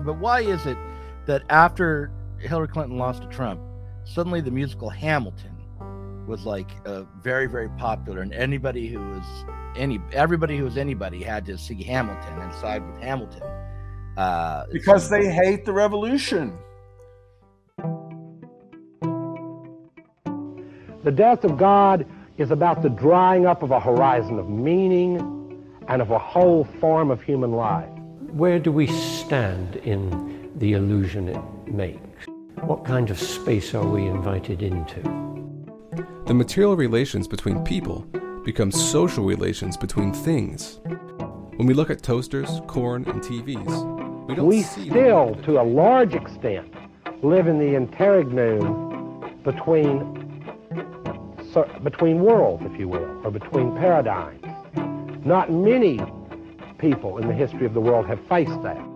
question, but why is it that after Hillary Clinton lost to Trump, suddenly the musical Hamilton was like uh, very, very popular, and anybody who was any, everybody who was anybody had to see Hamilton and side with Hamilton. Uh, because they hate the revolution. The death of God is about the drying up of a horizon of meaning and of a whole form of human life. Where do we stand in the illusion it makes? What kind of space are we invited into? The material relations between people become social relations between things. When we look at toasters, corn, and TVs, we don't we see still, to a large extent, live in the interregnum between so, between worlds, if you will, or between paradigms. Not many people in the history of the world have faced that.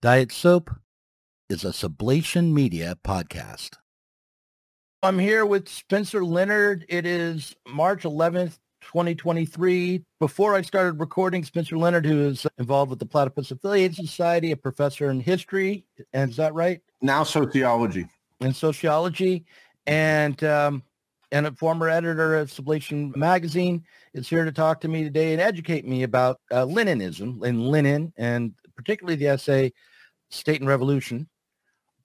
Diet Soap is a Sublation Media podcast. I'm here with Spencer Leonard. It is March 11th, 2023. Before I started recording, Spencer Leonard, who is involved with the Platypus Affiliated Society, a professor in history, and is that right? Now sociology. And sociology and um, and a former editor of Sublation magazine is here to talk to me today and educate me about uh, Leninism and Lenin, and particularly the essay "State and Revolution."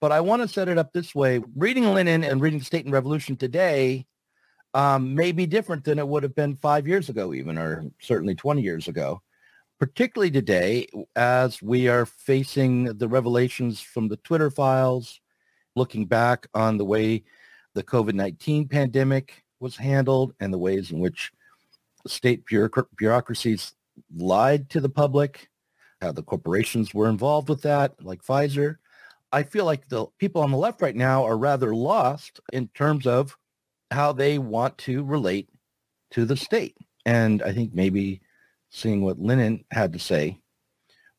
But I want to set it up this way: reading Lenin and reading "State and Revolution" today um, may be different than it would have been five years ago, even, or certainly twenty years ago. Particularly today, as we are facing the revelations from the Twitter files, looking back on the way the COVID-19 pandemic was handled and the ways in which state bureaucracies lied to the public, how the corporations were involved with that, like Pfizer. I feel like the people on the left right now are rather lost in terms of how they want to relate to the state. And I think maybe seeing what Lenin had to say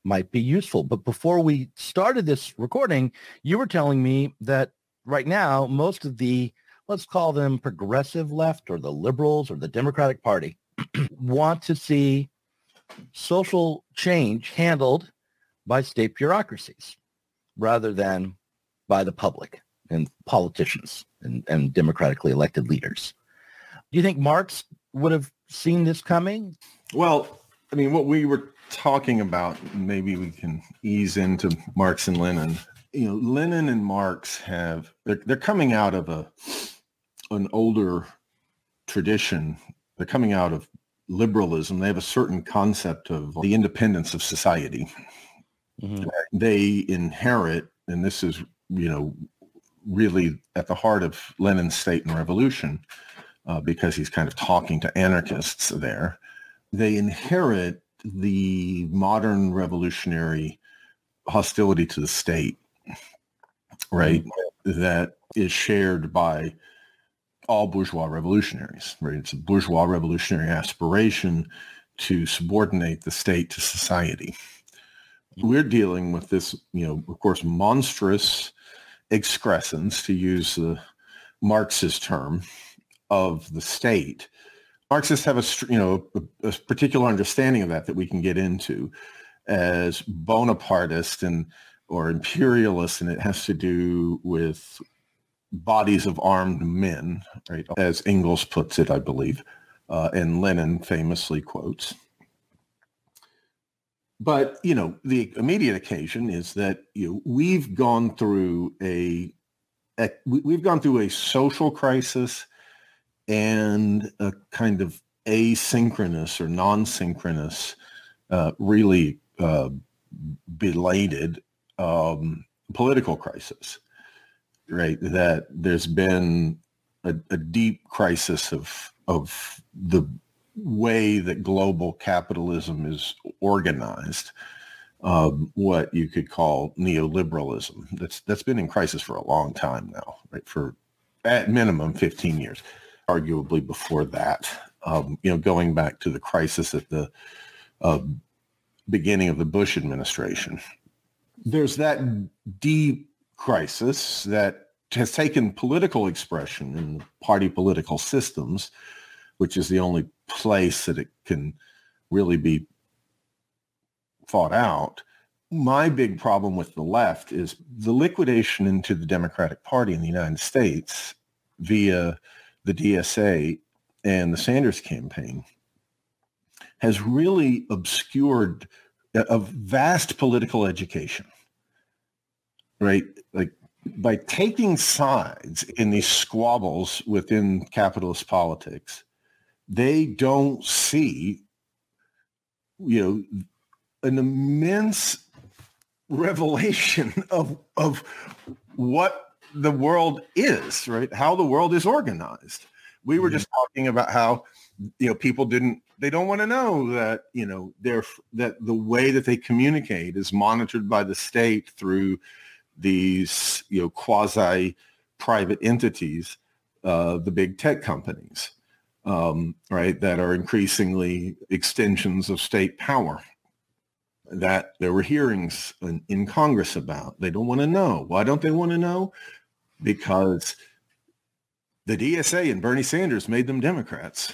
might be useful. But before we started this recording, you were telling me that right now, most of the, let's call them progressive left or the liberals or the Democratic Party want to see social change handled by state bureaucracies rather than by the public and politicians and, and democratically elected leaders. Do you think Marx would have seen this coming? Well, I mean, what we were talking about, maybe we can ease into Marx and Lenin you know, Lenin and Marx have they're they're coming out of a an older tradition. They're coming out of liberalism. They have a certain concept of the independence of society. Mm-hmm. They inherit, and this is you know really at the heart of Lenin's State and Revolution, uh, because he's kind of talking to anarchists there. They inherit the modern revolutionary hostility to the state right? Mm-hmm. That is shared by all bourgeois revolutionaries, right? It's a bourgeois revolutionary aspiration to subordinate the state to society. Mm-hmm. We're dealing with this, you know, of course, monstrous excrescence, to use the Marxist term, of the state. Marxists have a, you know, a, a particular understanding of that that we can get into as Bonapartist and or imperialist, and it has to do with bodies of armed men, right? As Engels puts it, I believe, uh, and Lenin famously quotes. But you know, the immediate occasion is that you know, we've gone through a, a we've gone through a social crisis and a kind of asynchronous or non-synchronous, uh, really uh, belated um, political crisis, right? That there's been a, a deep crisis of of the way that global capitalism is organized, um, what you could call neoliberalism. That's that's been in crisis for a long time now, right? For at minimum 15 years, arguably before that. Um, you know, going back to the crisis at the uh, beginning of the Bush administration, there's that deep crisis that has taken political expression in party political systems, which is the only place that it can really be fought out. my big problem with the left is the liquidation into the Democratic Party in the United States via the DSA and the Sanders campaign has really obscured uh, a vast political education, right? Like by taking sides in these squabbles within capitalist politics, they don't see, you know, an immense revelation of of what the world is, right? How the world is organized. We were mm-hmm. just talking about how you know people didn't they don't want to know that you know they're that the way that they communicate is monitored by the state through these you know quasi private entities uh, the big tech companies um, right that are increasingly extensions of state power that there were hearings in, in congress about they don't want to know why don't they want to know because the dsa and bernie sanders made them democrats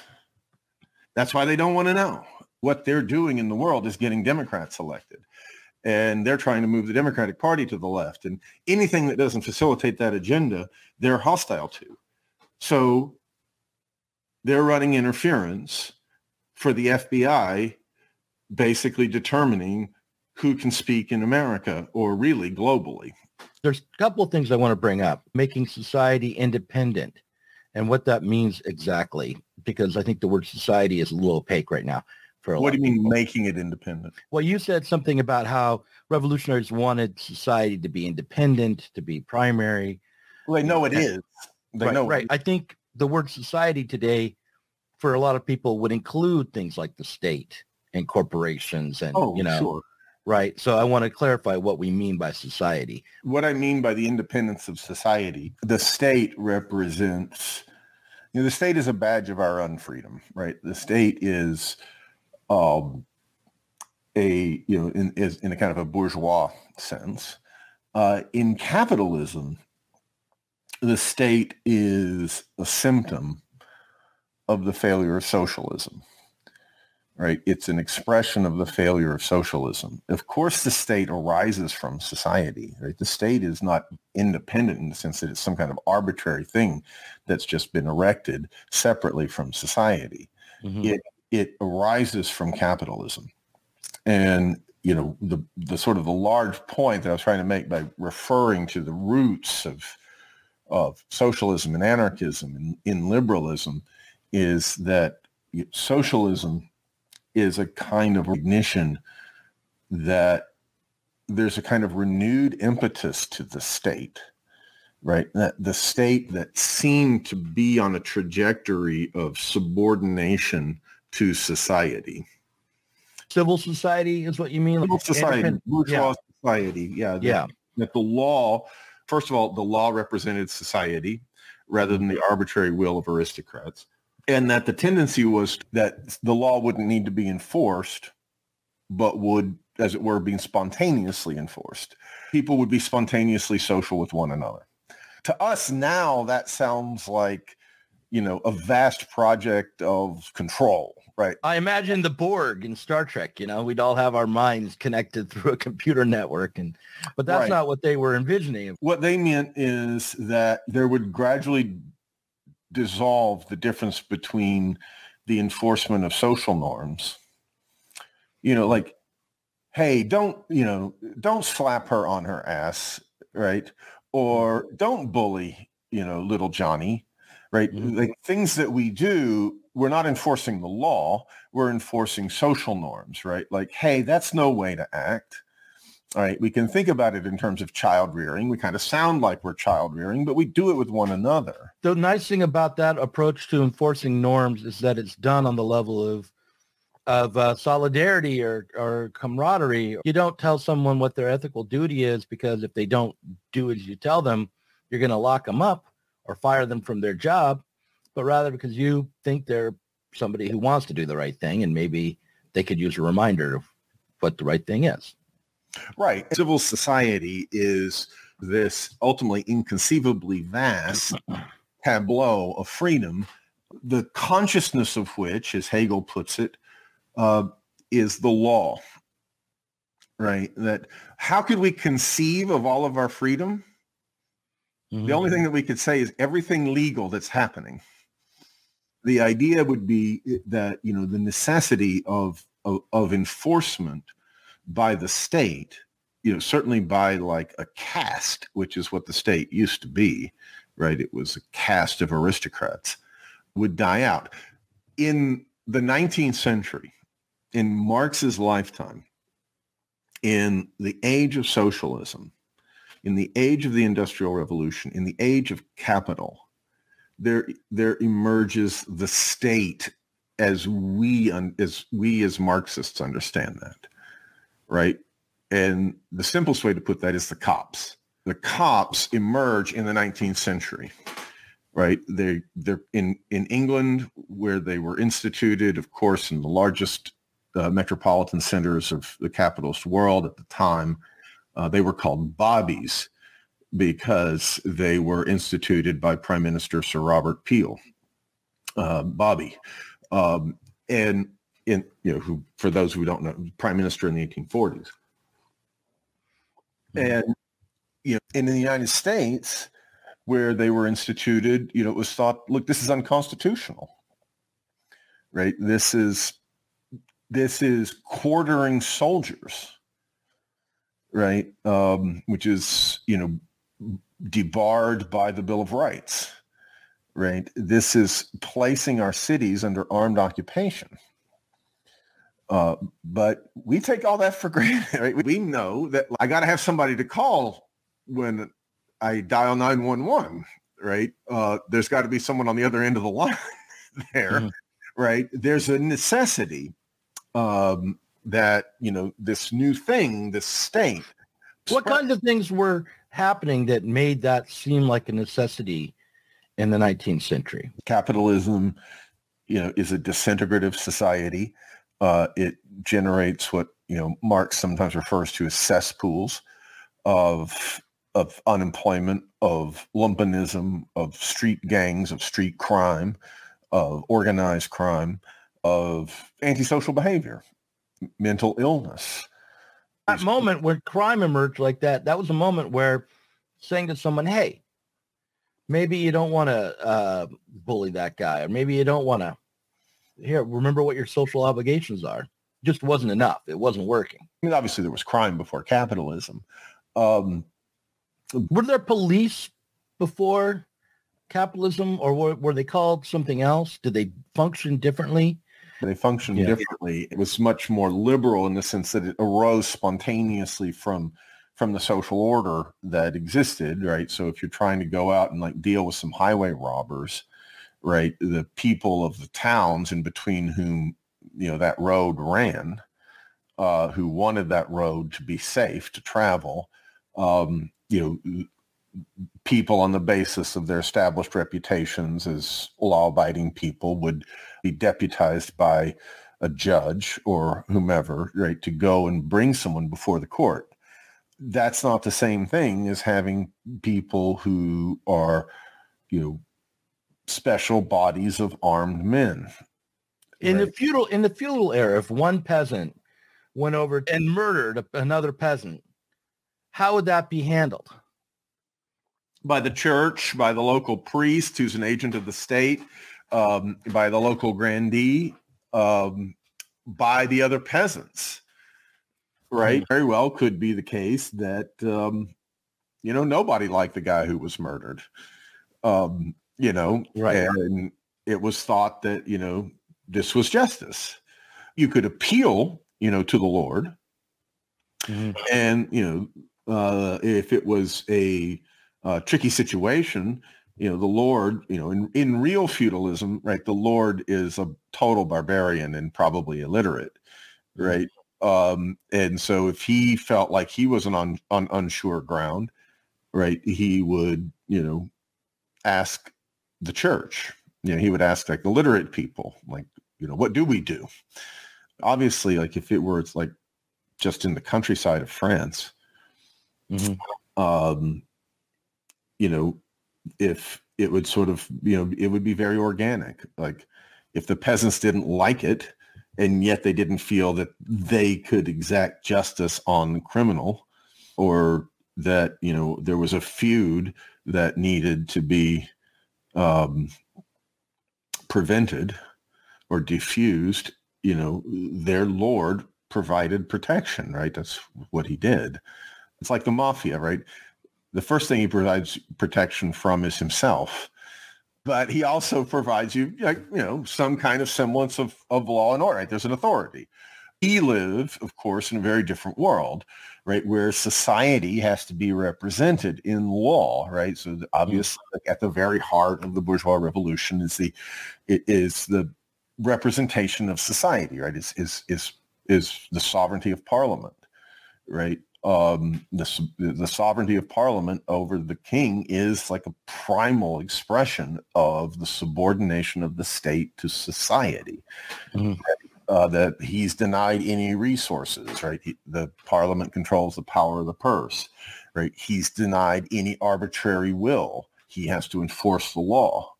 that's why they don't want to know. What they're doing in the world is getting Democrats elected. And they're trying to move the Democratic Party to the left. And anything that doesn't facilitate that agenda, they're hostile to. So they're running interference for the FBI basically determining who can speak in America or really globally. There's a couple of things I want to bring up. Making society independent and what that means exactly, because I think the word society is a little opaque right now. For what do you mean people. making it independent? Well, you said something about how revolutionaries wanted society to be independent, to be primary. Well, they know it and, is. They right, know right. I think the word society today, for a lot of people, would include things like the state and corporations, and oh, you know, sure. right. So I want to clarify what we mean by society. What I mean by the independence of society, the state represents you know, the state is a badge of our unfreedom, right? The state is um, a, you know, in, is in a kind of a bourgeois sense. Uh, in capitalism, the state is a symptom of the failure of socialism right? It's an expression of the failure of socialism. Of course, the state arises from society, right? The state is not independent in the sense that it's some kind of arbitrary thing that's just been erected separately from society. Mm-hmm. It, it arises from capitalism. And, you know, the, the sort of the large point that I was trying to make by referring to the roots of, of socialism and anarchism in, in liberalism is that socialism is a kind of recognition that there's a kind of renewed impetus to the state, right? That the state that seemed to be on a trajectory of subordination to society. Civil society is what you mean? Civil society, bourgeois yeah. society. Yeah. That, yeah. That the law, first of all, the law represented society rather than the arbitrary will of aristocrats and that the tendency was that the law wouldn't need to be enforced, but would, as it were, be spontaneously enforced. People would be spontaneously social with one another. To us now, that sounds like, you know, a vast project of control, right? I imagine the Borg in Star Trek, you know, we'd all have our minds connected through a computer network and but that's right. not what they were envisioning. What they meant is that there would gradually dissolve the difference between the enforcement of social norms. You know, like, hey, don't, you know, don't slap her on her ass, right? Or don't bully, you know, little Johnny, right? Mm-hmm. Like things that we do, we're not enforcing the law, we're enforcing social norms, right? Like, hey, that's no way to act. All right, we can think about it in terms of child rearing. We kind of sound like we're child rearing, but we do it with one another. The nice thing about that approach to enforcing norms is that it's done on the level of of uh, solidarity or, or camaraderie. You don't tell someone what their ethical duty is because if they don't do as you tell them, you're going to lock them up or fire them from their job, but rather because you think they're somebody who wants to do the right thing and maybe they could use a reminder of what the right thing is. Right. Civil society is this ultimately inconceivably vast tableau of freedom, the consciousness of which, as Hegel puts it, uh, is the law. right? That how could we conceive of all of our freedom? Mm-hmm. The only thing that we could say is everything legal that's happening. The idea would be eh, that, you know, the necessity of, of, of enforcement by the state, you know, certainly by like a caste, which is what the state used to be, right? It was a caste of aristocrats, would die out. In the 19th century, in Marx's lifetime, in the age of socialism, in the age of the Industrial Revolution, in the age of capital, there there emerges the state as we as we as Marxists understand that, right? And the simplest way to put that is the cops. The cops emerge in the 19th century, right? They they're in in England where they were instituted, of course, in the largest uh, metropolitan centers of the capitalist world at the time. Uh, they were called bobbies because they were instituted by Prime Minister Sir Robert Peel, uh, Bobby, um, and in you know who for those who don't know, Prime Minister in the 1840s, mm-hmm. and you know in the United States where they were instituted, you know, it was thought, look, this is unconstitutional, right? This is this is quartering soldiers, right? Um, which is, you know, debarred by the Bill of Rights, right? This is placing our cities under armed occupation. Uh, but we take all that for granted. Right? We know that I got to have somebody to call when I dial 911, right? Uh, there's got to be someone on the other end of the line there, mm-hmm. right? There's a necessity um, that you know this new thing, this state. What kind of things were happening that made that seem like a necessity in the 19th century? Capitalism, you know, is a disintegrative society. Uh, it generates what you know Marx sometimes refers to as cesspools of of unemployment, of lumpenism, of street gangs, of street crime, of organized crime of antisocial behavior, mental illness. That moment when crime emerged like that, that was a moment where saying to someone, hey, maybe you don't want to uh, bully that guy, or maybe you don't want to, here, remember what your social obligations are. Just wasn't enough. It wasn't working. I mean, obviously there was crime before capitalism. Um, were there police before capitalism or were, were they called something else? Did they function differently? They functioned yeah. differently. It was much more liberal in the sense that it arose spontaneously from from the social order that existed, right? So if you're trying to go out and like deal with some highway robbers, right, the people of the towns in between whom you know that road ran, uh, who wanted that road to be safe to travel, um, you know, people on the basis of their established reputations as law-abiding people would be deputized by a judge or whomever, right, to go and bring someone before the court. That's not the same thing as having people who are, you know, special bodies of armed men. In right? the feudal in the feudal era, if one peasant went over and murdered another peasant, how would that be handled? By the church, by the local priest who's an agent of the state, um, by the local grandee, um, by the other peasants. Right? Mm-hmm. Very well could be the case that, um, you know, nobody liked the guy who was murdered. Um, you know, right. and it was thought that, you know, this was justice. You could appeal, you know, to the Lord. Mm-hmm. And, you know, uh, if it was a uh, tricky situation, you know, the Lord, you know, in, in real feudalism, right, the Lord is a total barbarian and probably illiterate, mm-hmm. right? Um, and so if he felt like he was on, on unsure ground, right, he would, you know, ask the church. You know, he would ask like the literate people, like, you know, what do we do? Obviously, like if it were it's like just in the countryside of France, mm-hmm. um, you know, if it would sort of, you know, it would be very organic. Like if the peasants didn't like it, and yet they didn't feel that they could exact justice on the criminal or that you know there was a feud that needed to be um, prevented or diffused you know their lord provided protection right? That's what he did. It's like the mafia right the first thing he provides protection from is himself but he also provides you you know some kind of semblance of, of law and order right? There's an authority. We live of course in a very different world right where society has to be represented in law right? So obviously mm. like at the very heart of the bourgeois revolution is the is the representation of society right? Is is is is the sovereignty of parliament right um, the, the sovereignty of parliament over the king is like a primal expression of the subordination of the state to society. Mm-hmm. Uh, that he's denied any resources, right? He, the parliament controls the power of the purse, right? He's denied any arbitrary will. He has to enforce the law,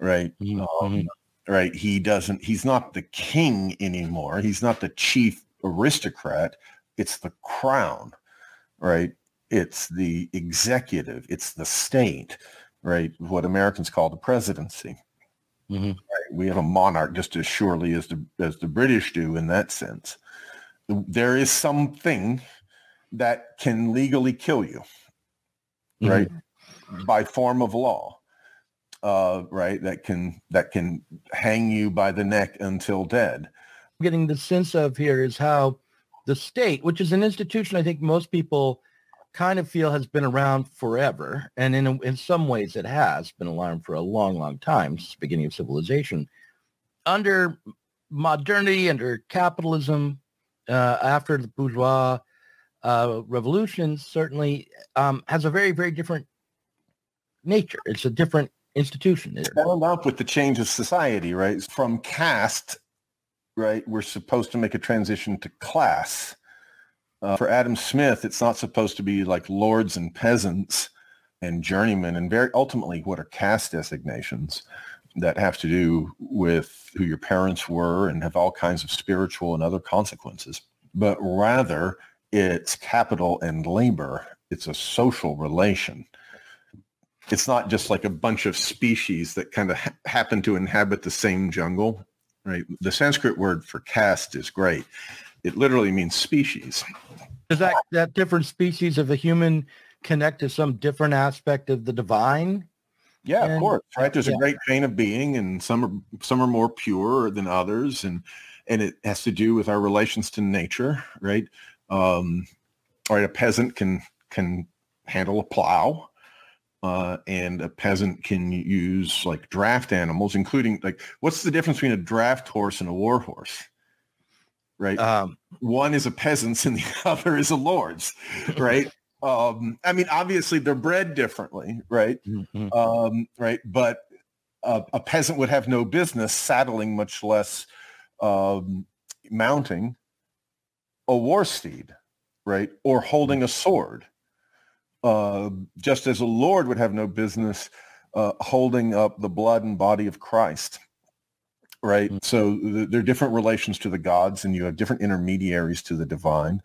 right? Mm-hmm. Um, right. He doesn't, he's not the king anymore. He's not the chief aristocrat it's the crown, right? It's the executive. It's the state, right? What Americans call the presidency. Mm-hmm. Right? We have a monarch just as surely as the as the British do in that sense. There is something that can legally kill you, right? Mm-hmm. By form of law. Uh, right, that can that can hang you by the neck until dead. Getting the sense of here is how the state, which is an institution I think most people kind of feel has been around forever, and in in some ways it has been around for a long, long time since the beginning of civilization. Under modernity, under capitalism, uh, after the bourgeois uh, revolution, certainly um, has a very, very different nature. It's a different institution. Bound up with the change of society, right? From caste right, we're supposed to make a transition to class. Uh, for Adam Smith, it's not supposed to be like lords and peasants and journeymen and very ultimately what are caste designations that have to do with who your parents were and have all kinds of spiritual and other consequences. But rather, it's capital and labor. It's a social relation. It's not just like a bunch of species that kind of ha- happen to inhabit the same jungle right? The Sanskrit word for caste is great. It literally means species. Does that, that different species of a human connect to some different aspect of the divine? Yeah, and, of course. Right. There's yeah. a great chain of being and some are some are more pure than others and and it has to do with our relations to nature, right? Um, right, a peasant can can handle a plow uh, and a peasant can use like draft animals, including like what's the difference between a draft horse and a war horse? Right. Um, One is a peasant's and the other is a lord's. Right. um, I mean, obviously they're bred differently, right? Mm-hmm. Um, right. But uh, a peasant would have no business saddling, much less um, mounting a war steed, right? Or holding a sword uh, just as a Lord would have no business uh, holding up the blood and body of Christ. Right. Mm-hmm. So th- there are different relations to the gods and you have different intermediaries to the divine.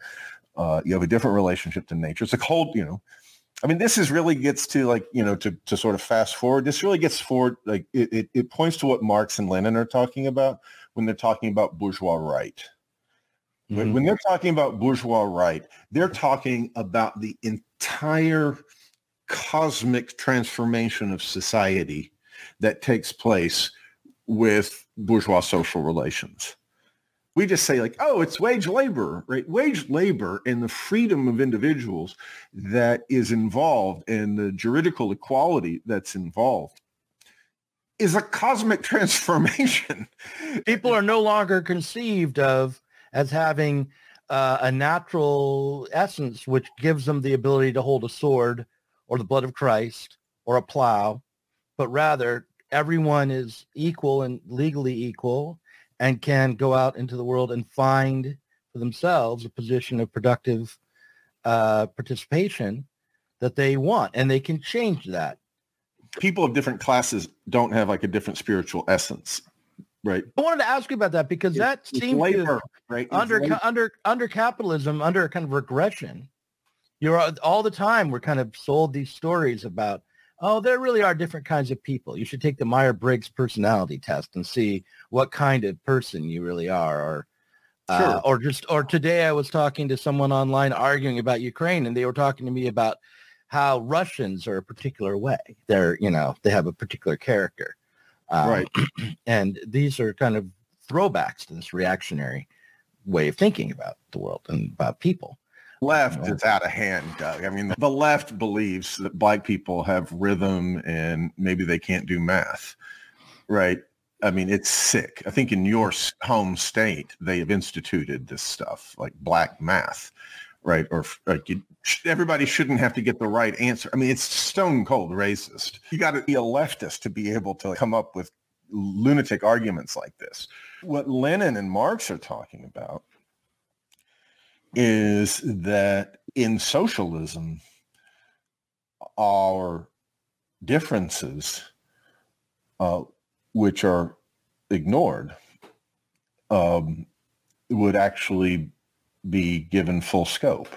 Uh, you have a different relationship to nature. It's a cold, you know, I mean, this is really gets to like, you know, to, to sort of fast forward. This really gets forward, like it, it, it points to what Marx and Lenin are talking about when they're talking about bourgeois right. Mm-hmm. When they're talking about bourgeois right, they're talking about the entire cosmic transformation of society that takes place with bourgeois social relations. We just say like, oh, it's wage labor, right? Wage labor and the freedom of individuals that is involved and the juridical equality that's involved is a cosmic transformation. People are no longer conceived of as having uh, a natural essence which gives them the ability to hold a sword or the blood of Christ or a plow, but rather everyone is equal and legally equal and can go out into the world and find for themselves a position of productive uh, participation that they want and they can change that. People of different classes don't have like a different spiritual essence right? I wanted to ask you about that because that It's seems to, labor, right? It's under labor. under under capitalism, under kind of regression, you're all- the time we're kind of sold these stories about, oh, there really are different kinds of people. You should take the Meyer Briggs personality test and see what kind of person you really are, or uh, Sure. or just or today I was talking to someone online arguing about Ukraine, and they were talking to me about how Russians are a particular way. They're you know they have a particular character, um, Right. And these are kind of throwbacks to this reactionary way of thinking about the world and about people. left Yeah. is out of hand, Doug. I mean, the left believes that black people have rhythm and maybe they can't do math, right? I mean, it's sick. I think in your home state, they have instituted this stuff like black math, right? Or like you, everybody shouldn't have to get the right answer. I mean, it's stone cold racist. You got to be a leftist to be able to come up with lunatic arguments like this. What Lenin and Marx are talking about is that in socialism, our differences, uh, which are ignored, um, would actually be given full scope.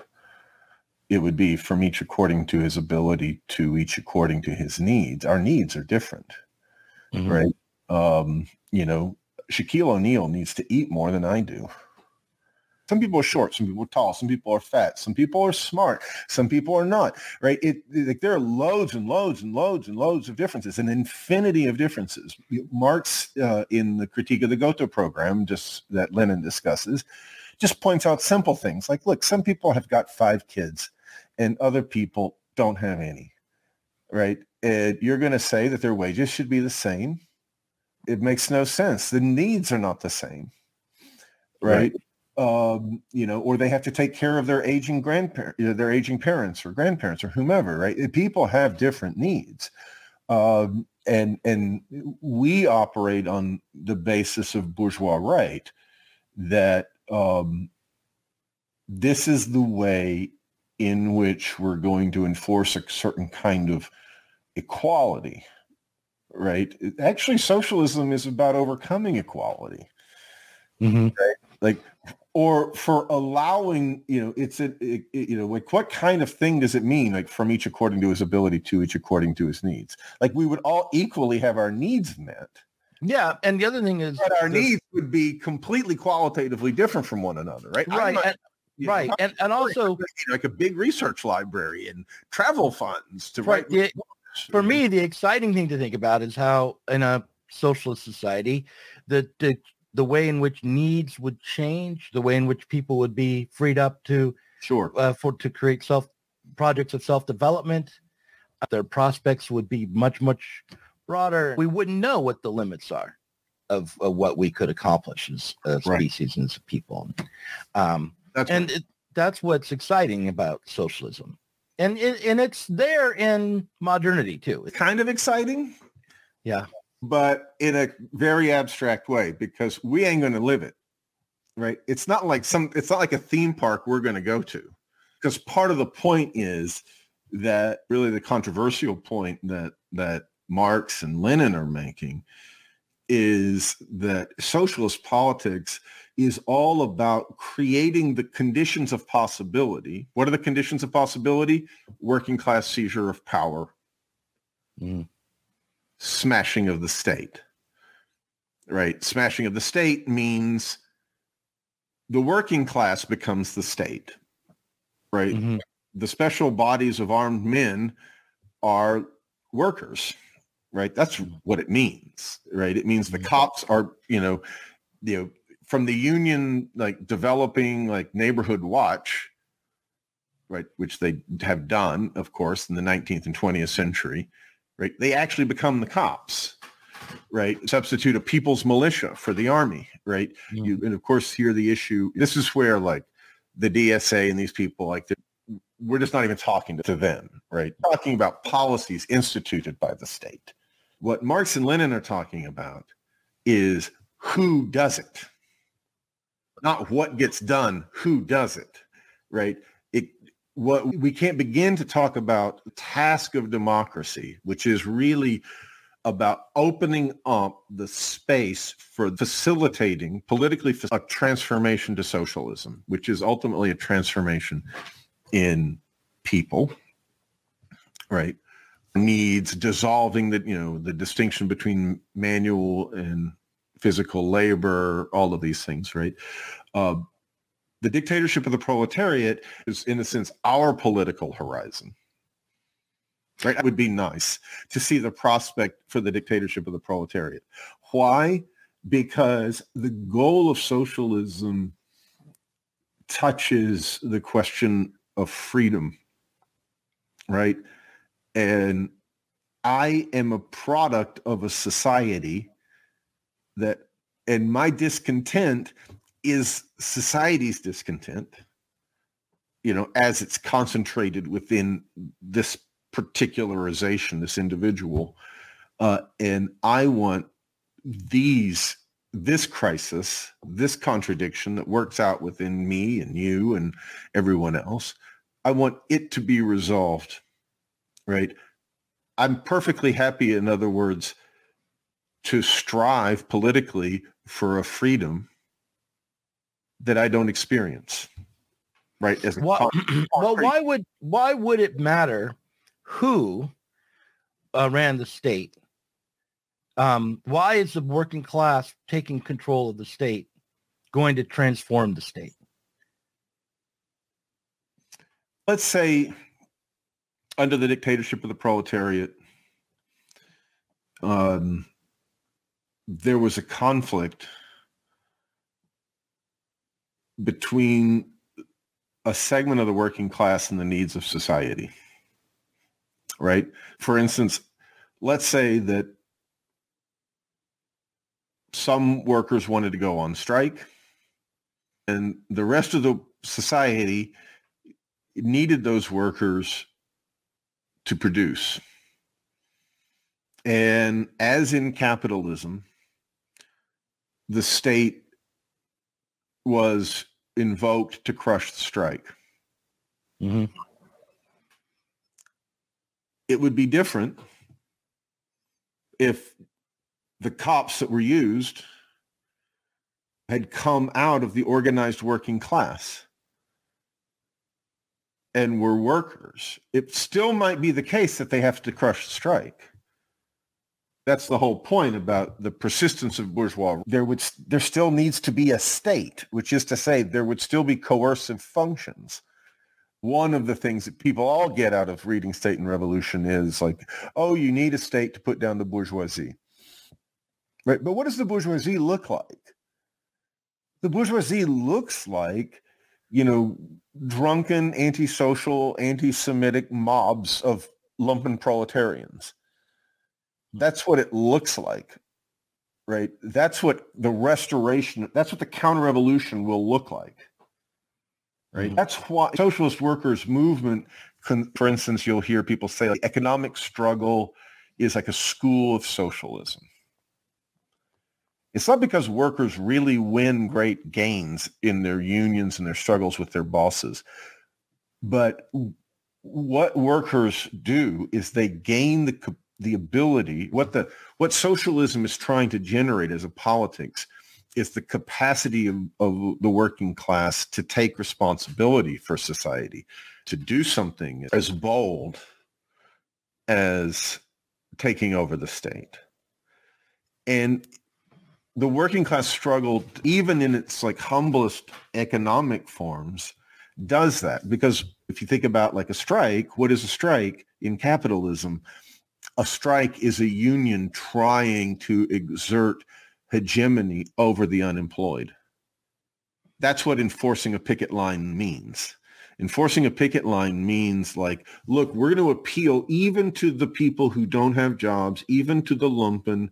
It would be from each according to his ability to each according to his needs. Our needs are different, Mhm. right? Um, you know, Shaquille O'Neal needs to eat more than I do. Some people are short, some people are tall, some people are fat, some people are smart, some people are not, right? It like there are loads and loads and loads and loads of differences, an infinity of differences. Marx, uh, in the Critique of the Gotha program, just that Lenin discusses, just points out simple things like, look, some people have got five kids, and other people don't have any, right? And you're going to say that their wages should be the same. It makes no sense. The needs are not the same, right? Um, you know, or they have to take care of their aging grandparents, their aging parents or grandparents or whomever, right? People have different needs. Um, and and we operate on the basis of bourgeois right that um, this is the way in which we're going to enforce a certain kind of equality, right? Actually, socialism is about overcoming equality Mhm. like or for allowing you know it's a it- you know like what kind of thing does it mean like from each according to his ability to each according to his needs like we would all equally have our needs met Yeah, and the other thing is but our needs would be completely qualitatively different from one another right right, not- and, you know, right, and and also like a big research library and travel funds to Right, write the- for me, the exciting thing to think about is how in a socialist society, the, the the way in which needs would change, the way in which people would be freed up to sure uh, for to create self projects of self development. Their prospects would be much much broader. We wouldn't know what the limits are of, of what we could accomplish as a Right. species and as people. Um, that's and it, that's what's exciting about socialism, and it, and it's there in modernity too. It's kind of exciting. Yeah. But in a very abstract way because we ain't going to live it. Right? It's not like some it's not like a theme park we're going to go to. Because part of the point is that really the controversial point that that Marx and Lenin are making is that socialist politics is all about creating the conditions of possibility. What are the conditions of possibility? Working class seizure of power, Mm. smashing of the state. Right? Smashing of the state means the working class becomes the state. Right? Mhm. The special bodies of armed men are workers. Right? That's what it means. Right? It means the cops are, you know, you know, from the union like developing like neighborhood watch, right, which they have done, of course, in the 19th and 20th century, right? They actually become the cops, right? Substitute a people's militia for the army, right? Mhm. You, and of course, here the issue, this is where like the DSA and these people, like we're just not even talking to them, right? Talking about policies instituted by the state. What Marx and Lenin are talking about is who does it, not what gets done, who does it, right? It, what we can't begin to talk about the task of democracy, which is really about opening up the space for facilitating politically a transformation to socialism, which is ultimately a transformation in people, right? Needs dissolving the, you know, the distinction between manual and physical labor, all of these things, right? Uh, the dictatorship of the proletariat is, in a sense, our political horizon. Right? It would be nice to see the prospect for the dictatorship of the proletariat. Why? Because the goal of socialism touches the question of freedom, right? And I am a product of a society that, and my discontent is society's discontent, you know, as it's concentrated within this particularization, this individual. Uh, and I want these, this crisis, this contradiction that works out within me and you and everyone else, I want it to be resolved, right? I'm perfectly happy, in other words, to strive politically for a freedom that I don't experience. Right. As why, well, why would why would it matter who uh, ran the state? Um, why is the working class taking control of the state going to transform the state? Let's say under the dictatorship of the proletariat, um, there was a conflict between a segment of the working class and the needs of society. Right? For instance, let's say that some workers wanted to go on strike and the rest of the society needed those workers to produce. And as in capitalism, the state was invoked to crush the strike. Mm-hmm. It would be different if the cops that were used had come out of the organized working class and were workers. It still might be the case that they have to crush the strike that's the whole point about the persistence of bourgeois. There would there still needs to be a state, which is to say there would still be coercive functions. One of the things that people all get out of reading State and Revolution is like, oh, you need a state to put down the bourgeoisie. Right? But what does the bourgeoisie look like? The bourgeoisie looks like, you know, drunken, antisocial, anti-Semitic mobs of lumpen proletarians that's what it looks like, right? That's what the restoration, that's what the counter-revolution will look like, right? Mm-hmm. That's why socialist workers movement, can, for instance, you'll hear people say like, economic struggle is like a school of socialism. It's not because workers really win great gains in their unions and their struggles with their bosses, but what workers do is they gain the the ability, what the what socialism is trying to generate as a politics is the capacity of, of the working class to take responsibility for society, to do something as bold as taking over the state. And the working class struggle, even in its like humblest economic forms, does that. Because if you think about like a strike, what is a strike in capitalism? a strike is a union trying to exert hegemony over the unemployed. That's what enforcing a picket line means. Enforcing a picket line means like, look, we're going to appeal even to the people who don't have jobs, even to the lumpen,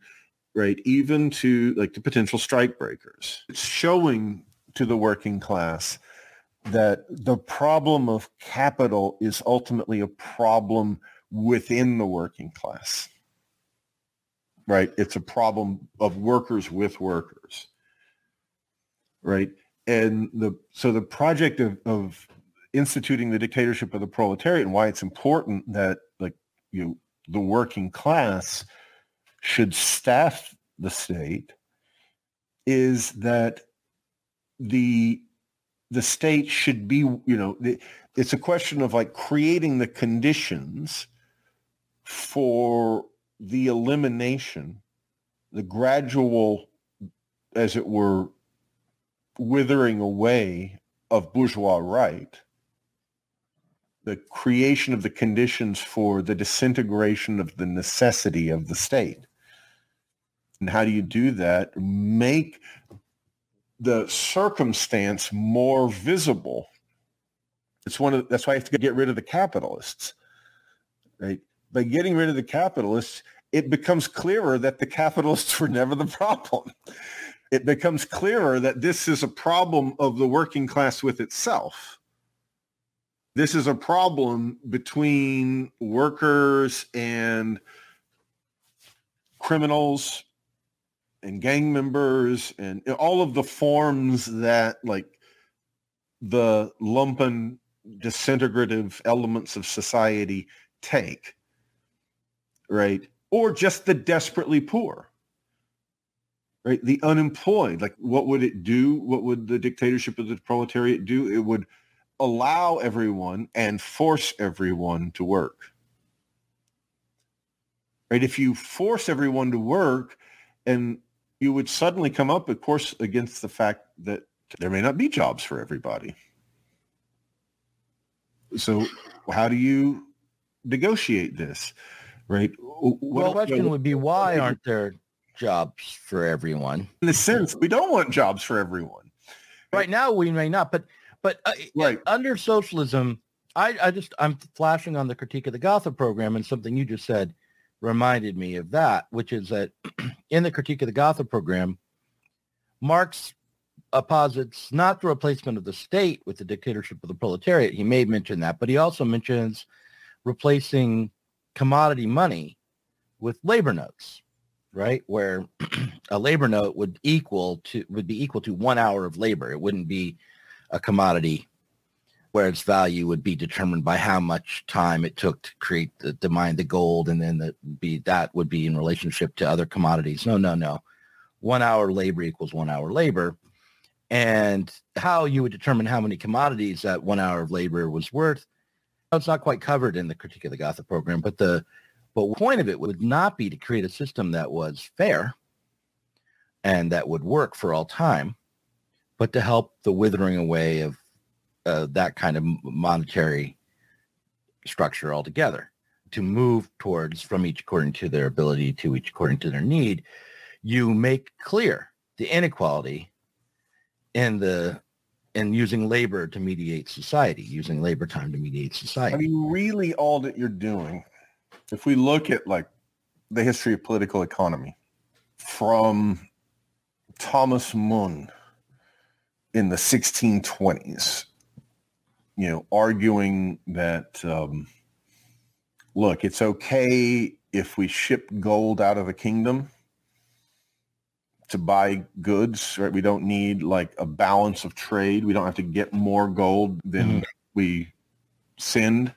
right? Even to like the potential strike breakers. It's showing to the working class that the problem of capital is ultimately a problem within the working class. Right? It's a problem of workers with workers. Right? And the so the project of, of instituting the dictatorship of the proletariat and why it's important that like you know, the working class should staff the state is that the the state should be you know it's a question of like creating the conditions for the elimination the gradual as it were withering away of bourgeois right the creation of the conditions for the disintegration of the necessity of the state and how do you do that? Make the circumstance more visible. It's one of that's why you have to get rid of the capitalists. Right? By getting rid of the capitalists, it becomes clearer that the capitalists were never the problem. It becomes clearer that this is a problem of the working class with itself. This is a problem between workers and criminals and gang members and eh, all of the forms that like the lumpen disintegrative elements of society take right? Or just the desperately poor right? The unemployed like what would it do? What would the dictatorship of the proletariat do? It would allow everyone and force everyone to work. Right? If you force everyone to work and you would suddenly come up, of course, against the fact that there may not be jobs for everybody. So how do you negotiate this, right? Well, the question would be why aren't there jobs for everyone? In the sense, we don't want jobs for everyone. Right now, we may not, but but uh, right. under socialism, I, I just I'm flashing on the critique of the Gotha program and something you just said reminded me of that, which is that in the critique of the Gotha program, Marx posits not the replacement of the state with the dictatorship of the proletariat. He may mention that, but he also mentions replacing commodity money with labor notes, right? Where a labor note would equal to would be equal to one hour of labor. It wouldn't be a commodity where its value would be determined by how much time it took to create the, the mine the gold and then the, be that would be in relationship to other commodities. No no no. One hour labor equals one hour labor. And how you would determine how many commodities that one hour of labor was worth it's not quite covered in the critique of the gotha program but the but point of it would not be to create a system that was fair and that would work for all time but to help the withering away of uh, that kind of monetary structure altogether to move towards from each according to their ability to each according to their need you make clear the inequality in the in using labor to mediate society using labor time to mediate society. I mean really all that you're doing if we look at like the history of political economy from thomas Mun in the 1620s you know, arguing that, um, look, it's okay if we ship gold out of a kingdom to buy goods, right? We don't need like a balance of trade. We don't have to get more gold than mm-hmm. we send.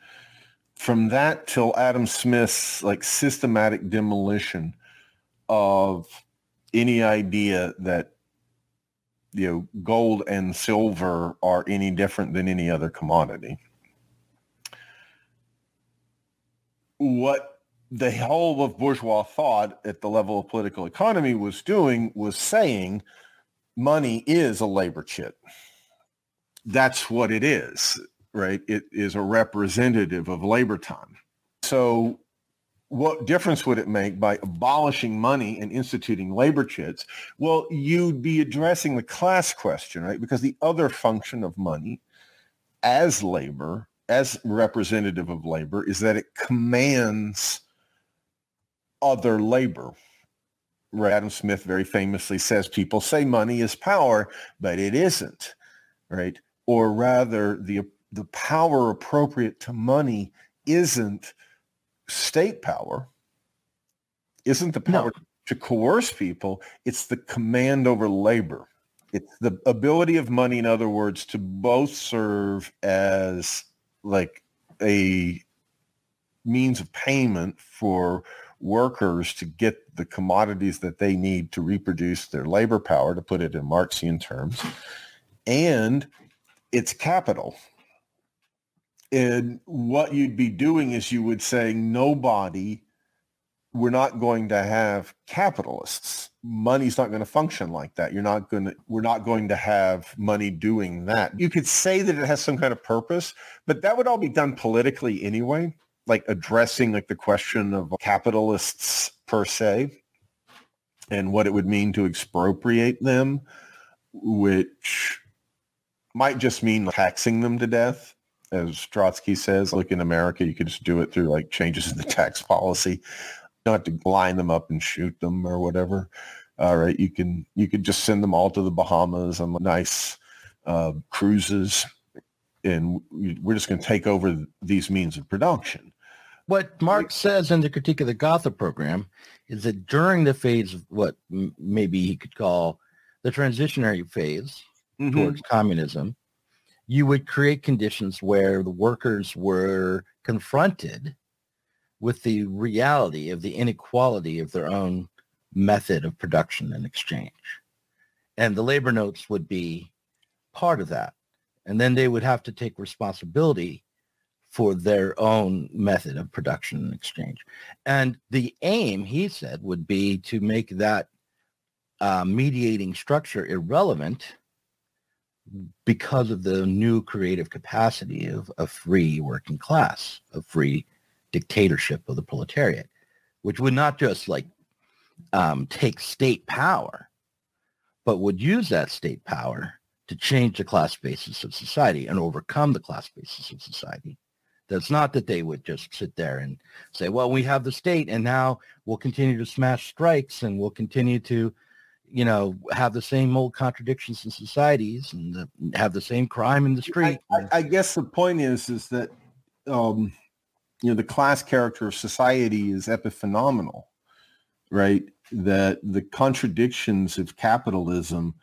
From that till Adam Smith's like systematic demolition of any idea that you know, gold and silver are any different than any other commodity. What the whole of bourgeois thought at the level of political economy was doing was saying money is a labor chit. That's what it is, right? It is a representative of labor time. So what difference would it make by abolishing money and instituting labor chits? Well, you'd be addressing the class question, right? Because the other function of money as labor, as representative of labor, is that it commands other labor. Right? Adam Smith very famously says people say money is power, but it isn't, right? Or rather, the the power appropriate to money isn't state power isn't the power no. to coerce people. It's the command over labor. It's the ability of money, in other words, to both serve as like a means of payment for workers to get the commodities that they need to reproduce their labor power, to put it in Marxian terms, and it's capital. And what you'd be doing is you would say nobody, we're not going to have capitalists. Money's not going to function like that. You're not going to, we're not going to have money doing that. You could say that it has some kind of purpose, but that would all be done politically anyway like addressing like the question of capitalists per se and what it would mean to expropriate them, which might just mean taxing them to death. As Trotsky says, like in America, you could just do it through like changes in the tax policy. You don't have to line them up and shoot them or whatever. All right, you can you could just send them all to the Bahamas on nice uh, cruises, and we're just going to take over these means of production what Marx says in the critique of the Gotha program is that during the phase of what maybe he could call the transitionary phase mm-hmm. towards communism, you would create conditions where the workers were confronted with the reality of the inequality of their own method of production and exchange. And the labor notes would be part of that. And then they would have to take responsibility for their own method of production and exchange. And the aim, he said, would be to make that uh, mediating structure irrelevant because of the new creative capacity of a free working class, a free dictatorship of the proletariat, which would not just like um, take state power, but would use that state power to change the class basis of society and overcome the class basis of society. That's not that they would just sit there and say, well, we have the state and now we'll continue to smash strikes and we'll continue to, you know, have the same old contradictions in societies and the, have the same crime in the street. I, I, I guess the point is, is that, um, you know, the class character of society is epiphenomenal, right? That the contradictions of capitalism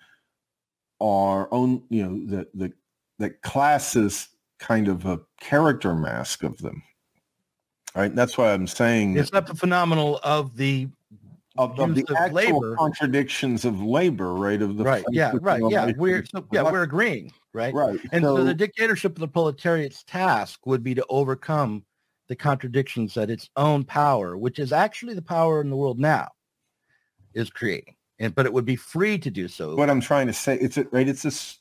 are on, you know, that the, that classes kind of a character mask of them. Right. That's why I'm saying it's not the phenomenal of the of, of the of actual labor. contradictions of labor, right? Of the right, yeah, right, yeah. We're so, yeah, we're agreeing, right? Right. And so, so the dictatorship of the proletariat's task would be to overcome the contradictions that its own power, which is actually the power in the world now, is creating. And but it would be free to do so. What I'm trying to say, it's a, right. It's this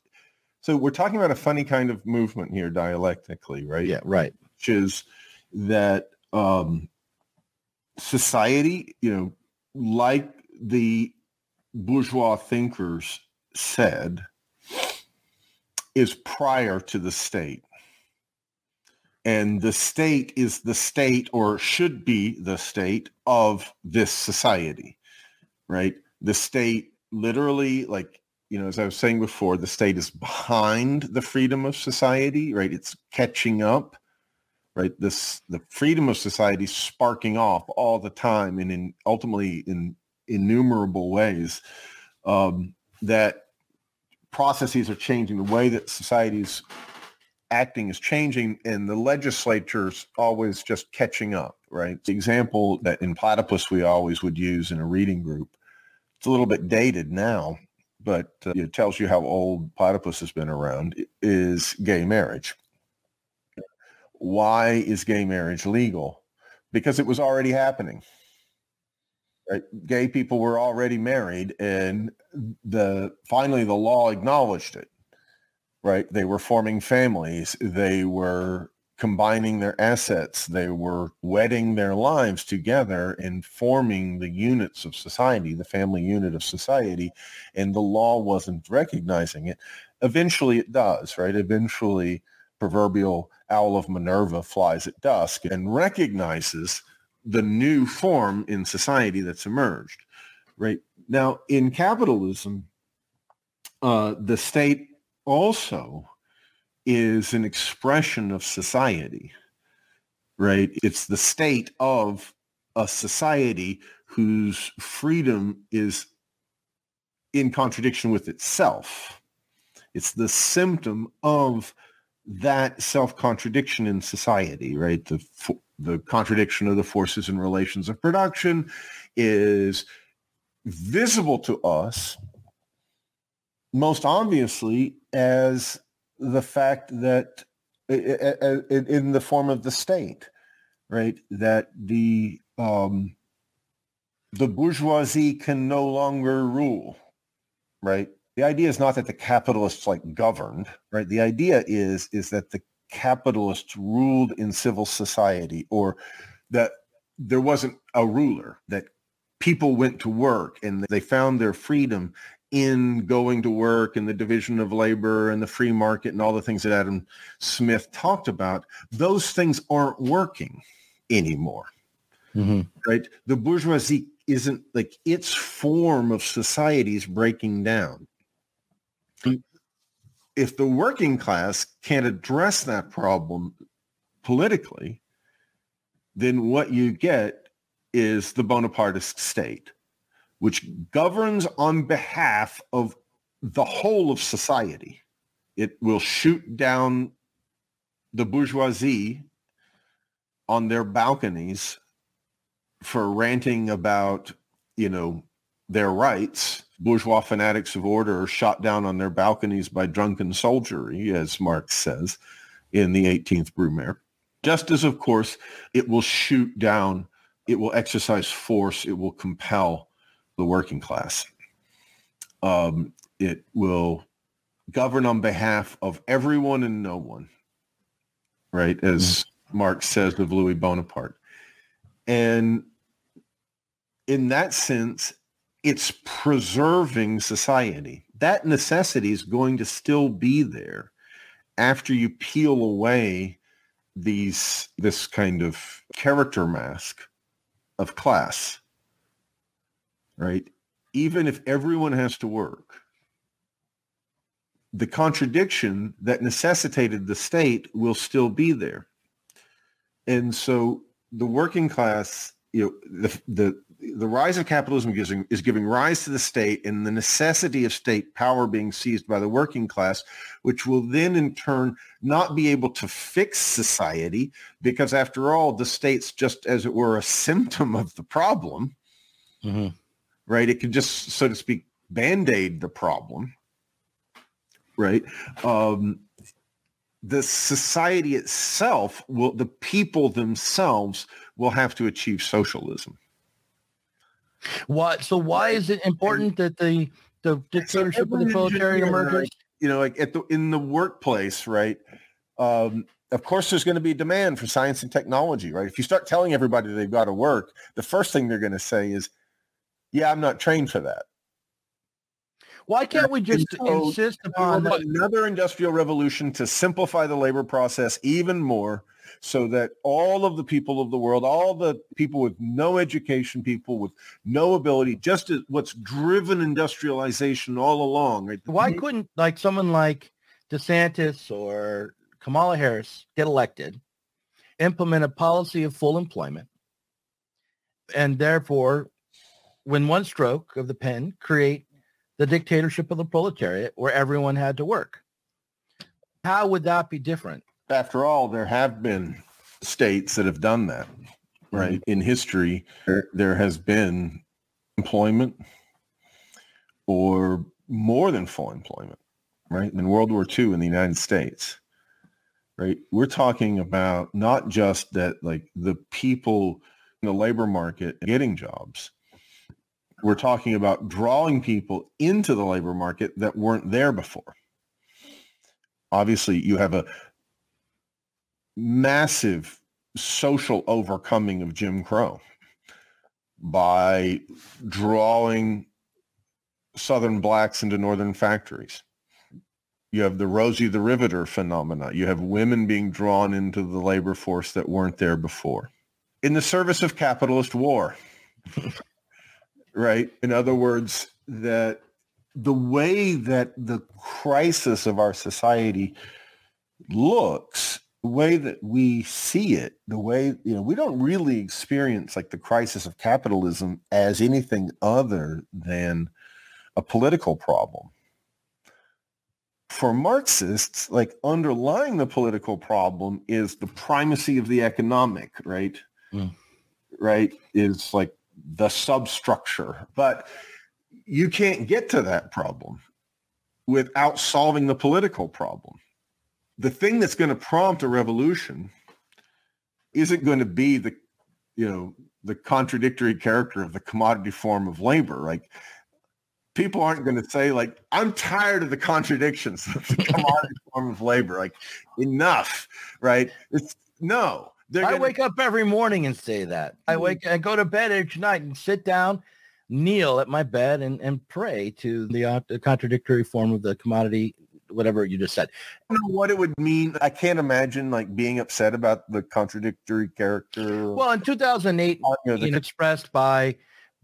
so we're talking about a funny kind of movement here dialectically, right? Yeah, right. Which is that um, society, you know, like the bourgeois thinkers said, is prior to the state. And the state is the state or should be the state of this society, right? The state literally like you know, as I was saying before, the state is behind the freedom of society, right? It's catching up, right? This the freedom of society sparking off all the time and in ultimately in innumerable ways um, that processes are changing. The way that society's acting is changing and the legislature's always just catching up, right? The example that in Platypus we always would use in a reading group, it's a little bit dated now, but uh, it tells you how old platypus has been around, is gay marriage. Why is gay marriage legal? Because it was already happening. Right? Gay people were already married and the finally the law acknowledged it. Right? They were forming families. They were combining their assets. They were wedding their lives together and forming the units of society, the family unit of society, and the law wasn't recognizing it. Eventually it does, right? Eventually proverbial owl of Minerva flies at dusk and recognizes the new form in society that's emerged, right? Now, in capitalism, uh, the state also is an expression of society, right? It's the state of a society whose freedom is in contradiction with itself. It's the symptom of that self-contradiction in society, right? The the contradiction of the forces and relations of production is visible to us most obviously as the fact that in the form of the state, right? That the um, the bourgeoisie can no longer rule, right? The idea is not that the capitalists like governed, right? The idea is is that the capitalists ruled in civil society, or that there wasn't a ruler, that people went to work and they found their freedom in going to work and the division of labor and the free market and all the things that Adam Smith talked about, those things aren't working anymore. Mm-hmm. Right? The bourgeoisie isn't like its form of society is breaking down. If the working class can't address that problem politically, then what you get is the Bonapartist state which governs on behalf of the whole of society. It will shoot down the bourgeoisie on their balconies for ranting about, you know, their rights. Bourgeois fanatics of order are shot down on their balconies by drunken soldiery, as Marx says in the 18th Brumaire. Just as, of course, it will shoot down, it will exercise force, it will compel the working class. Um, it will govern on behalf of everyone and no one, right? As mm-hmm. Marx says of Louis Bonaparte. And in that sense, it's preserving society. That necessity is going to still be there after you peel away these this kind of character mask of class right? Even if everyone has to work, the contradiction that necessitated the state will still be there. And so the working class, you know, the, the, the rise of capitalism is giving, is giving rise to the state and the necessity of state power being seized by the working class, which will then in turn not be able to fix society because after all, the state's just as it were a symptom of the problem. Mm-hmm right? It can just, so to speak, band-aid the problem, right? Um, the society itself will, the people themselves will have to achieve socialism. What? So why is it important that the the dictatorship so of the proletariat emerges? You know, like at the in the workplace, right? Um, of course, there's going to be demand for science and technology, right? If you start telling everybody they've got to work, the first thing they're going to say is, yeah, I'm not trained for that. Why can't we just so, insist upon another industrial revolution to simplify the labor process even more so that all of the people of the world, all the people with no education, people with no ability, just what's driven industrialization all along. Right? Why couldn't like someone like DeSantis or Kamala Harris get elected, implement a policy of full employment, and therefore when one stroke of the pen create the dictatorship of the proletariat where everyone had to work. How would that be different? After all, there have been states that have done that, right? Mm-hmm. In history, there, there has been employment or more than full employment, right? In World War II in the United States, right? We're talking about not just that like the people in the labor market getting jobs, we're talking about drawing people into the labor market that weren't there before. Obviously, you have a massive social overcoming of Jim Crow by drawing Southern blacks into Northern factories. You have the Rosie the Riveter phenomena. You have women being drawn into the labor force that weren't there before. In the service of capitalist war. right? In other words, that the way that the crisis of our society looks, the way that we see it, the way, you know, we don't really experience like the crisis of capitalism as anything other than a political problem. for Marxists, like underlying the political problem is the primacy of the economic, right? Mm. Right? Is like the substructure. But you can't get to that problem without solving the political problem. The thing that's going to prompt a revolution isn't going to be the, you know, the contradictory character of the commodity form of labor. Like people aren't going to say like, I'm tired of the contradictions of the commodity form of labor. Like enough, right? It's no. I gonna... wake up every morning and say that. I mm-hmm. wake and go to bed each night and sit down kneel at my bed and, and pray to the, uh, the contradictory form of the commodity whatever you just said. I don't know what it would mean. I can't imagine like being upset about the contradictory character. Well, in 2008, uh, you know, expressed by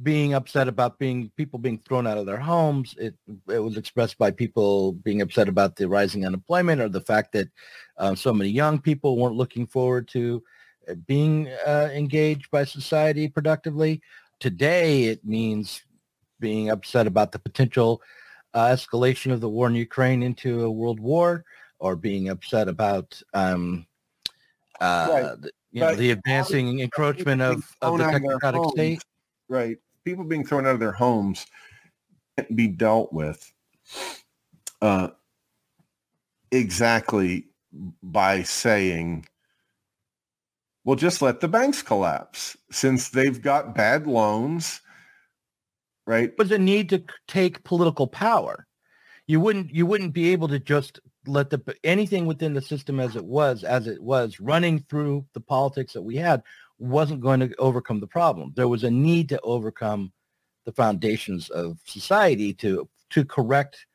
being upset about being people being thrown out of their homes. It it was expressed by people being upset about the rising unemployment or the fact that uh, so many young people weren't looking forward to uh, being uh, engaged by society productively. Today, it means being upset about the potential uh, escalation of the war in Ukraine into a world war, or being upset about um, uh, right. the, you know, the advancing encroachment of, of the technocratic state. Right. People being thrown out of their homes can't be dealt with uh, exactly by saying well, just let the banks collapse since they've got bad loans, right? But the need to take political power. You wouldn't you wouldn't be able to just let the anything within the system as it was as it was running through the politics that we had wasn't going to overcome the problem. There was a need to overcome the foundations of society to to correct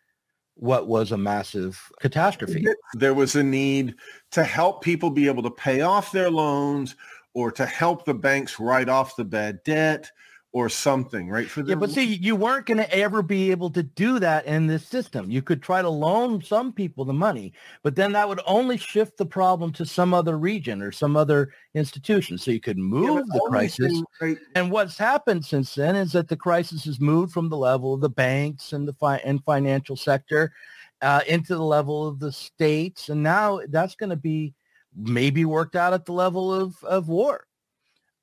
what was a massive catastrophe. There was a need to help people be able to pay off their loans or to help the banks write off the bad debt or something, right? For the, yeah, but see, you weren't going to ever be able to do that in this system. You could try to loan some people the money, but then that would only shift the problem to some other region or some other institution. So you could move yeah, the crisis. Thing, right? And what's happened since then is that the crisis has moved from the level of the banks and the fi- and financial sector uh, into the level of the states, and now that's going to be maybe worked out at the level of of war.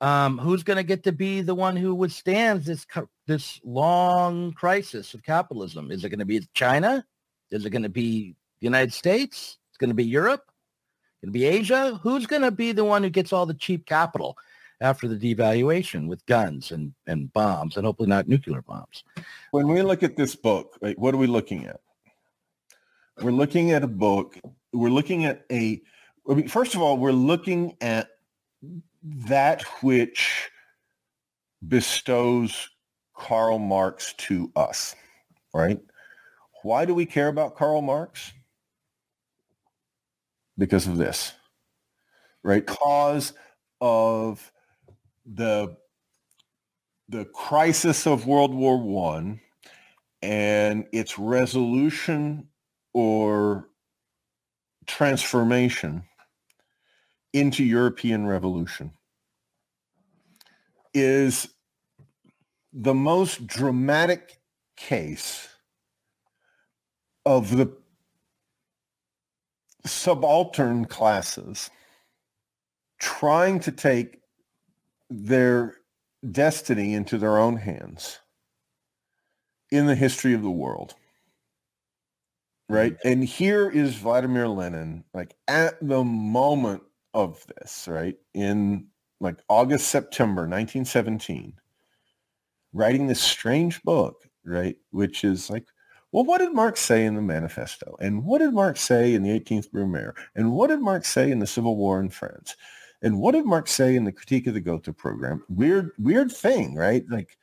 Um, who's going to get to be the one who withstands this this long crisis of capitalism? Is it going to be China? Is it going to be the United States? It's going to be Europe? Going to be Asia? Who's going to be the one who gets all the cheap capital after the devaluation with guns and, and bombs and hopefully not nuclear bombs? When we look at this book, right, what are we looking at? We're looking at a book. We're looking at a. I mean, first of all, we're looking at that which bestows Karl Marx to us, right? Why do we care about Karl Marx? Because of this, right? Cause of the the crisis of World War One and its resolution or transformation into European revolution is the most dramatic case of the subaltern classes trying to take their destiny into their own hands in the history of the world. Right. Mm-hmm. And here is Vladimir Lenin, like at the moment of this, right? In like August, September 1917, writing this strange book, right? Which is like, well, what did Marx say in the manifesto? And what did Marx say in the 18th Brumaire? And what did Marx say in the Civil War in France? And what did Marx say in the Critique of the Gotha program? Weird, weird thing, right? Like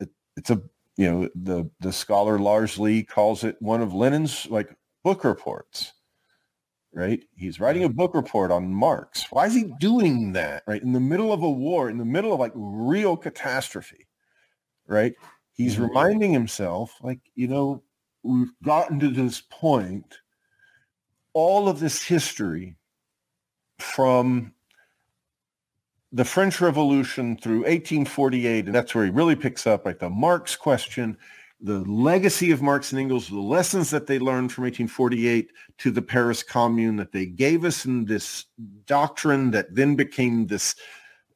it, it's a, you know, the, the scholar Lih calls it one of Lenin's like book reports right? He's writing a book report on Marx. Why is he doing that, right? In the middle of a war, in the middle of like real catastrophe, right? He's mm-hmm. reminding himself, like, you know, we've gotten to this point, all of this history from the French Revolution through 1848, and that's where he really picks up like the Marx question, the legacy of Marx and Engels, the lessons that they learned from 1848 to the Paris Commune that they gave us in this doctrine that then became this,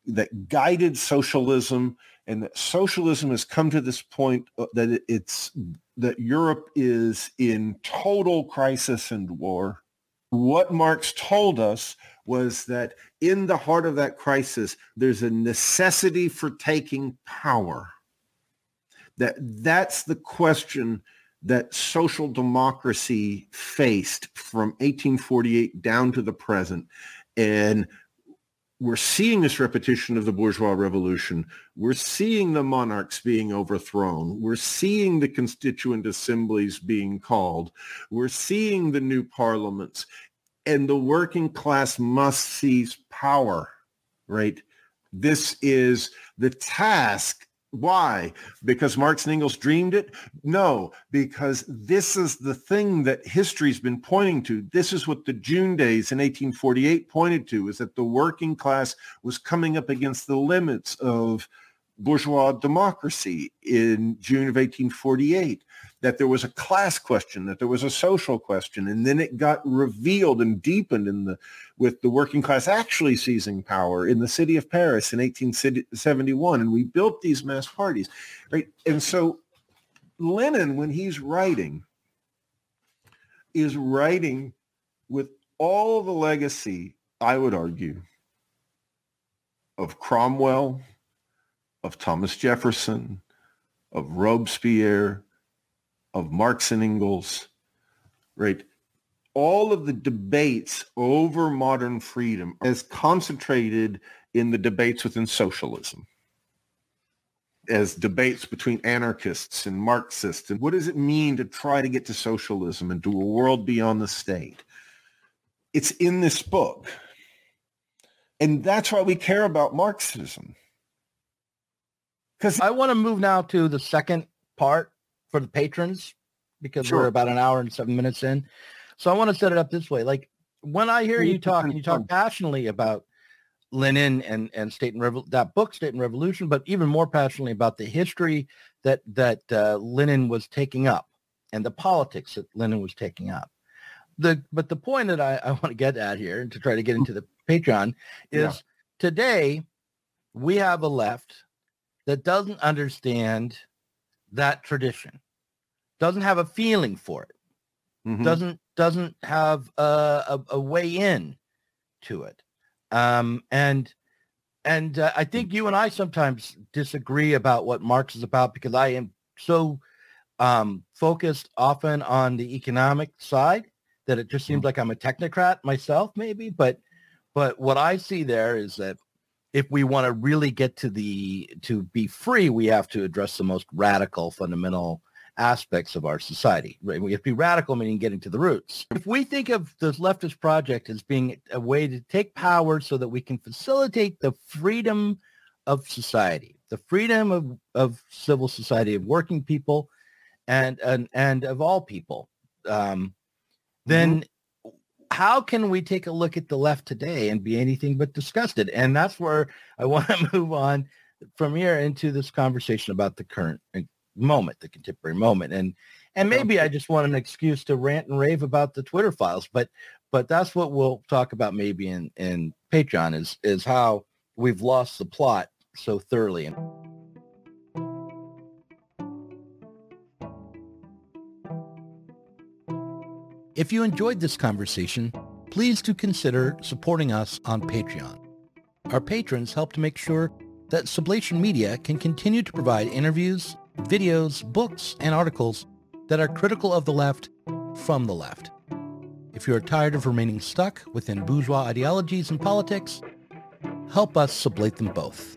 that guided socialism and that socialism has come to this point uh, that it's, that Europe is in total crisis and war. What Marx told us was that in the heart of that crisis, there's a necessity for taking power that that's the question that social democracy faced from 1848 down to the present. And we're seeing this repetition of the bourgeois revolution. We're seeing the monarchs being overthrown. We're seeing the constituent assemblies being called. We're seeing the new parliaments. And the working class must seize power, right? This is the task why? Because Marx and Engels dreamed it? No, because this is the thing that history's been pointing to. This is what the June days in 1848 pointed to, is that the working class was coming up against the limits of bourgeois democracy in June of 1848 that there was a class question, that there was a social question, and then it got revealed and deepened in the with the working class actually seizing power in the city of Paris in 1871, and we built these mass parties, right? And so Lenin, when he's writing, is writing with all the legacy, I would argue, of Cromwell, of Thomas Jefferson, of Robespierre, of Marx and Engels, right? All of the debates over modern freedom is concentrated in the debates within socialism as debates between anarchists and Marxists. And what does it mean to try to get to socialism and to a world beyond the state? It's in this book. And that's why we care about Marxism. Because I want to move now to the second part for the patrons because sure. we're about an hour and seven minutes in. So I want to set it up this way. Like when I hear you talk and you talk passionately about Lenin and, and state and Revol- that book, State and Revolution, but even more passionately about the history that, that uh, Lenin was taking up and the politics that Lenin was taking up. The, but the point that I, I want to get at here and to try to get into the Patreon is yeah. today we have a left that doesn't understand that tradition, doesn't have a feeling for it, mm-hmm. doesn't doesn't have a, a, a, way in to it, um, and and uh, I think you and I sometimes disagree about what Marx is about because I am so um, focused often on the economic side that it just seems mm-hmm. like I'm a technocrat myself, maybe. But but what I see there is that if we want to really get to the to be free, we have to address the most radical, fundamental aspects of our society. We have to be radical, meaning getting to the roots. If we think of the leftist project as being a way to take power so that we can facilitate the freedom of society, the freedom of, of civil society, of working people, and and and of all people, um, then mm-hmm how can we take a look at the left today and be anything but disgusted? And that's where I want to move on from here into this conversation about the current uh, moment, the contemporary moment. And and maybe I just want an excuse to rant and rave about the Twitter files, but but that's what we'll talk about maybe in in Patreon is is how we've lost the plot so thoroughly. If you enjoyed this conversation, please do consider supporting us on Patreon. Our patrons help to make sure that Sublation Media can continue to provide interviews, videos, books, and articles that are critical of the left from the left. If you are tired of remaining stuck within bourgeois ideologies and politics, help us sublate them both.